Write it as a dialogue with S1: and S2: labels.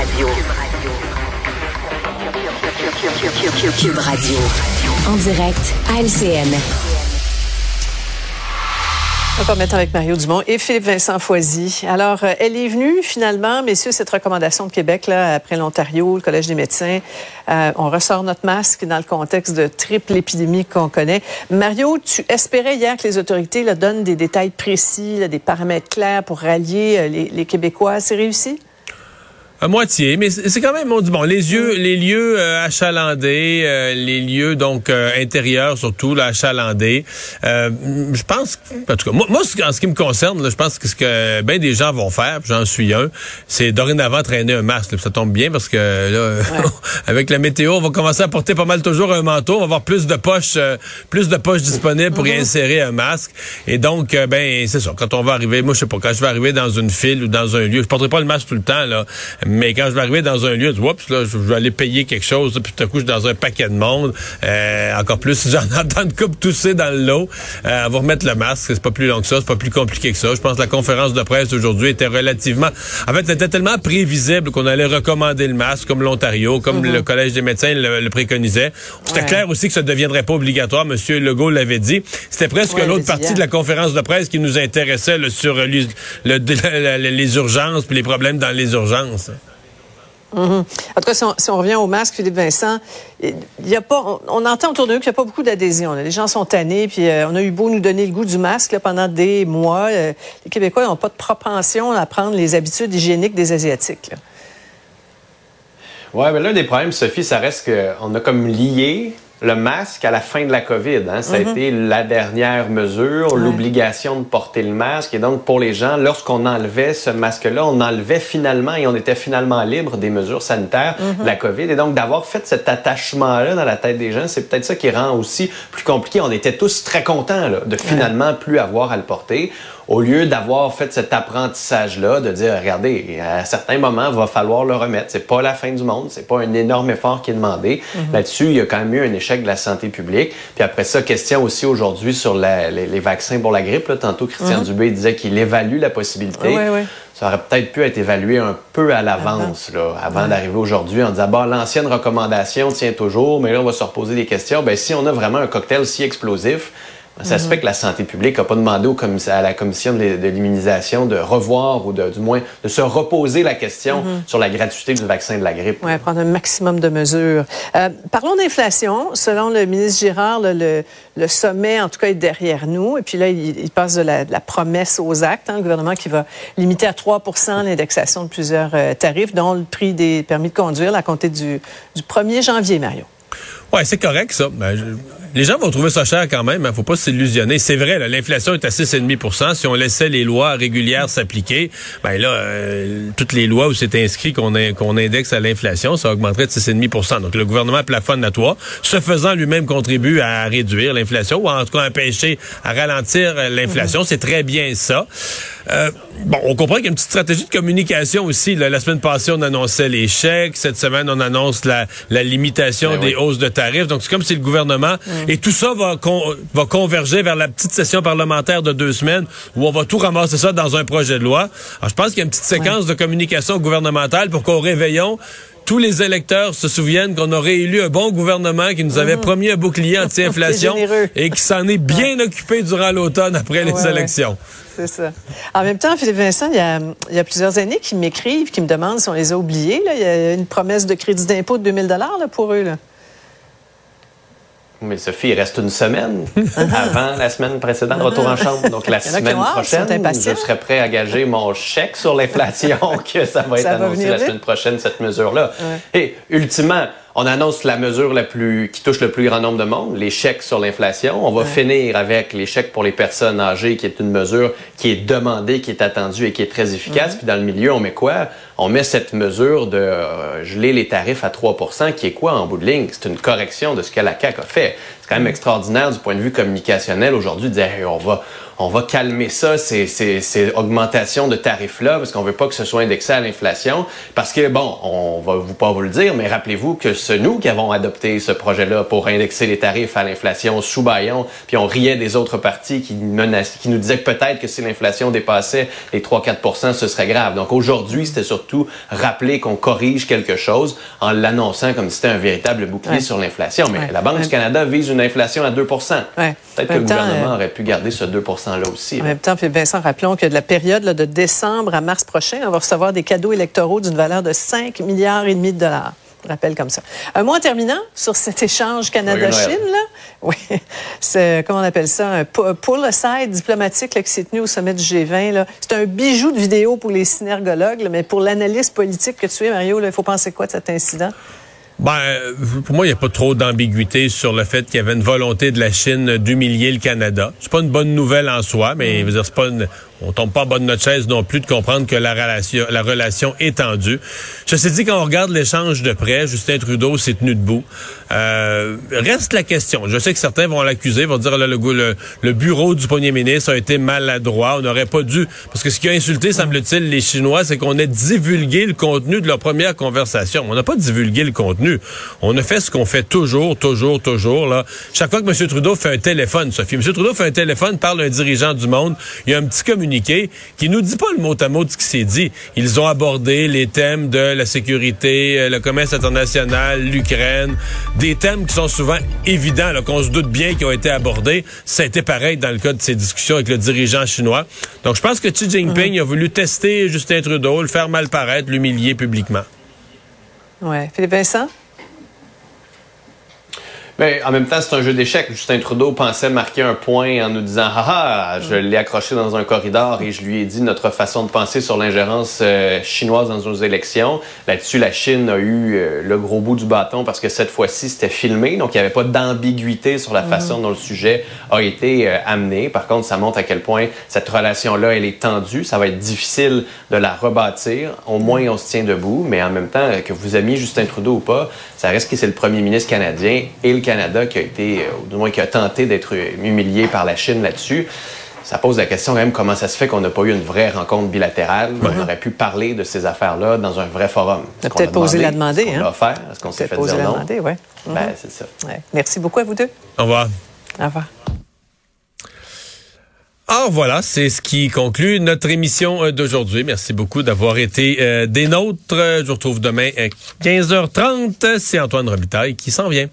S1: Radio. Cube Radio. En direct à.
S2: On va maintenant avec Mario Dumont et Philippe Vincent Foisy. Alors, euh, elle est venue finalement, messieurs, cette recommandation de Québec, là, après l'Ontario, le Collège des médecins. Euh, on ressort notre masque dans le contexte de triple épidémie qu'on connaît. Mario, tu espérais hier que les autorités là, donnent des détails précis, des paramètres clairs pour rallier euh, les, les Québécois. C'est réussi?
S3: À moitié, mais c'est quand même on dit bon les lieux les lieux euh, achalandés, euh, les lieux donc euh, intérieurs surtout là achalandés. je pense en tout cas moi, moi en ce qui me concerne, là, je pense que ce que ben des gens vont faire, j'en suis un, c'est dorénavant traîner un masque. Là, ça tombe bien parce que là avec la météo, on va commencer à porter pas mal toujours un manteau, on va avoir plus de poches plus de poches disponibles pour y mm-hmm. insérer un masque et donc ben c'est ça quand on va arriver, moi je sais pas quand je vais arriver dans une file ou dans un lieu, je porterai pas le masque tout le temps là mais quand je vais arriver dans un lieu, je oups, là, je vais aller payer quelque chose, puis tout à coup, je suis dans un paquet de monde. Euh, encore plus, si j'en entends une coupe tousser dans le lot, euh, on va remettre le masque. C'est pas plus long que ça, c'est pas plus compliqué que ça. Je pense que la conférence de presse d'aujourd'hui était relativement... En fait, c'était tellement prévisible qu'on allait recommander le masque, comme l'Ontario, comme mm-hmm. le Collège des médecins le, préconisait. C'était clair aussi que ça ne deviendrait pas obligatoire. Monsieur Legault l'avait dit. C'était presque l'autre partie de la conférence de presse qui nous intéressait sur le, les urgences puis les problèmes dans les urgences.
S2: Mhm. En tout cas, si on, revient au masque, Philippe Vincent, y a pas, on, entend autour de nous qu'il n'y a pas beaucoup d'adhésion. Les gens sont tannés, puis euh, on a eu beau nous donner le goût du masque pendant des mois. Euh, les Québécois n'ont pas de propension à prendre les habitudes hygiéniques des Asiatiques.
S4: Oui, mais l'un des problèmes, Sophie, ça reste qu'on a comme lié le masque à la fin de la COVID. Hein. Ça a mhm. été la dernière mesure, l'obligation de porter le masque. Et donc, pour les gens, lorsqu'on enlevait ce masque-là, on enlevait finalement et on était finalement libre des mesures sanitaires de la mhm. COVID. Et donc, d'avoir fait cet attachement-là dans la tête des gens, c'est peut-être ça qui rend aussi plus compliqué. On était tous très contents là, de finalement plus avoir à le porter au lieu d'avoir fait cet apprentissage-là, de dire, regardez, à certains moments, il va falloir le remettre. C'est pas la fin du monde, c'est pas un énorme effort qui est demandé. Mhm. Là-dessus, il y a quand même eu un échec de la santé publique. Puis après ça, question aussi aujourd'hui sur les, vaccins pour la grippe. Tantôt, Christian mhm. Dubé disait qu'il évalue la possibilité. Ça aurait peut-être pu être évalué un peu à l'avance, avant d'arriver aujourd'hui, en disant, bah, l'ancienne recommandation tient toujours, mais là, on va se reposer des questions. Ben, si on a vraiment un cocktail si explosif, ça se fait que la santé publique n'a pas demandé au à la commission de, l'immunisation de revoir ou de, du moins de se reposer la question mhm. sur la gratuité du vaccin de la grippe.
S2: Oui, prendre un maximum de mesures. Euh, parlons d'inflation. Selon le ministre Girard, le, sommet, en tout cas, est derrière nous. Et puis là, il, passe de la, promesse aux actes. Hein, le gouvernement qui va limiter à 3% l'indexation de plusieurs euh, tarifs, dont le prix des permis de conduire à compter du, du 1er janvier, Mario.
S3: Oui, c'est correct, ça. Ben, les gens vont trouver ça cher quand même. Il hein. faut pas s'illusionner. C'est vrai, l'inflation est à 6,5% Si on laissait les lois régulières s'appliquer, ben là, euh, toutes les lois où c'est inscrit qu'on qu'on indexe à l'inflation, ça augmenterait de 6,5% Donc le gouvernement plafonne à toi. Ce faisant, lui-même contribue à réduire l'inflation ou en tout cas à empêcher, à ralentir l'inflation. C'est très bien ça. Euh, bon, on comprend qu'il y a une petite stratégie de communication aussi. La semaine passée, on annonçait les chèques. Cette semaine, on annonce la, limitation ben des hausses de tarifs. Donc, c'est comme si le gouvernement... Et tout ça va, va converger vers la petite session parlementaire de deux semaines où on va tout ramasser ça dans un projet de loi. Alors, je pense qu'il y a une petite séquence de communication gouvernementale pour qu'au réveillon, tous les électeurs se souviennent qu'on aurait élu un bon gouvernement qui nous avait mhm. promis un bouclier anti-inflation et qui s'en est bien occupé durant l'automne après les élections.
S2: C'est ça. En même temps, Philippe Vincent, il y a, il y a plusieurs années qui m'écrivent, qui me demandent si on les a oubliés. Là. Il y a une promesse de crédit d'impôt de 2000 là, pour eux. Là.
S4: Mais Sophie, il reste une semaine avant la semaine précédente, retour en chambre. Donc la semaine prochaine, je serai prêt à gager mon chèque sur l'inflation que ça va être annoncé la semaine prochaine, cette mesure-là. Et ultimement, on annonce la mesure la plus qui touche le plus grand nombre de monde, les chèques sur l'inflation. On va finir avec les chèques pour les personnes âgées, qui est une mesure qui est demandée, qui est attendue et qui est très efficace. Puis dans le milieu, on met quoi? On met cette mesure de euh, geler les tarifs à 3% qui est quoi en bout de ligne? C'est une correction de ce que la CAC a fait. C'est quand même extraordinaire du point de vue communicationnel aujourd'hui de dire on va on va calmer ça, ces, ces, ces augmentations de tarifs-là, parce qu'on veut pas que ce soit indexé à l'inflation. Parce que, bon, on va vous pas vous le dire, mais rappelez-vous que c'est nous qui avons adopté ce projet-là pour indexer les tarifs à l'inflation sous baillon, puis on riait des autres partis qui, qui nous disaient que peut-être que si l'inflation dépassait les 3-4% ce serait grave. Donc aujourd'hui, c'était surtout rappeler qu'on corrige quelque chose en l'annonçant comme si c'était un véritable bouclier sur l'inflation. Mais la Banque du Canada vise une inflation à 2% Peut-être que le gouvernement euh, aurait pu garder ce 2 %-là aussi.
S2: En même temps, Vincent, rappelons que de la période de décembre à mars prochain, on va recevoir des cadeaux électoraux d'une valeur de 5 milliards et demi de dollars. Je rappelle comme ça. Un mot en terminant sur cet échange Canada-Chine, là. Oui. C'est, comment on appelle ça? Un pull aside diplomatique qui s'est tenu au sommet du G20, C'est un bijou de vidéo pour les synergologues, mais pour l'analyste politique que tu es, Mario, il faut penser quoi de cet incident?
S3: Ben, pour moi, il n'y a pas trop d'ambiguïté sur le fait qu'il y avait une volonté de la Chine d'humilier le Canada. C'est pas une bonne nouvelle en soi, mais mm. c'est pas une, on tombe pas en bas de notre chaise non plus de comprendre que la relation, la relation est tendue. Je sais dit, quand on regarde l'échange de près, Justin Trudeau s'est tenu debout. Euh, reste la question. Je sais que certains vont l'accuser, vont dire le, le, le, bureau du premier ministre a été maladroit. On n'aurait pas dû. Parce que ce qui a insulté, semble-t-il, les Chinois, c'est qu'on ait divulgué le contenu de leur première conversation. On n'a pas divulgué le contenu. On a fait ce qu'on fait toujours, toujours, toujours. Là. Chaque fois que M. Trudeau fait un téléphone, Sophie, M. Trudeau fait un téléphone, parle à un dirigeant du monde, il y a un petit communiqué qui nous dit pas le mot à mot de ce qui s'est dit. Ils ont abordé les thèmes de la sécurité, euh, le commerce international, l'Ukraine, des thèmes qui sont souvent évidents, qu'on se doute bien qui ont été abordés. Ça a été pareil dans le cas de ces discussions avec le dirigeant chinois. Donc, je pense que Xi Jinping a voulu tester Justin Trudeau, le faire mal paraître, l'humilier publiquement.
S2: Ouais. Philippe Vincent?
S4: Mais ben, en même temps, c'est un jeu d'échecs. Justin Trudeau pensait marquer un point en nous disant ah, ah je l'ai accroché dans un corridor et je lui ai dit notre façon de penser sur l'ingérence euh, chinoise dans nos élections. Là-dessus, la Chine a eu euh, le gros bout du bâton parce que cette fois-ci, c'était filmé, donc il n'y avait pas d'ambiguïté sur la façon dont le sujet a été euh, amené. Par contre, ça montre à quel point cette relation-là, elle est tendue. Ça va être difficile de la rebâtir. Au moins, on se tient debout, mais en même temps, que vous aimiez Justin Trudeau ou pas, ça reste que c'est le premier ministre canadien et le Canada qui a été, euh, ou du moins qui a tenté d'être humilié par la Chine là-dessus. Ça pose la question quand même comment ça se fait qu'on n'a pas eu une vraie rencontre bilatérale, qu'on aurait pu parler de ces affaires-là dans un vrai forum.
S2: Peut-être poser la demander.
S4: Est-ce qu'on hein? faire? Est-ce qu'on s'est fait dire non? Demander,
S2: ouais.
S4: Ben, mhm. c'est ça.
S2: Merci beaucoup à vous deux.
S3: Au revoir.
S2: Au revoir.
S3: Alors voilà, c'est ce qui conclut notre émission euh, d'aujourd'hui. Merci beaucoup d'avoir été euh, des nôtres. Je vous retrouve demain à 15h30. C'est Antoine Robitaille qui s'en vient.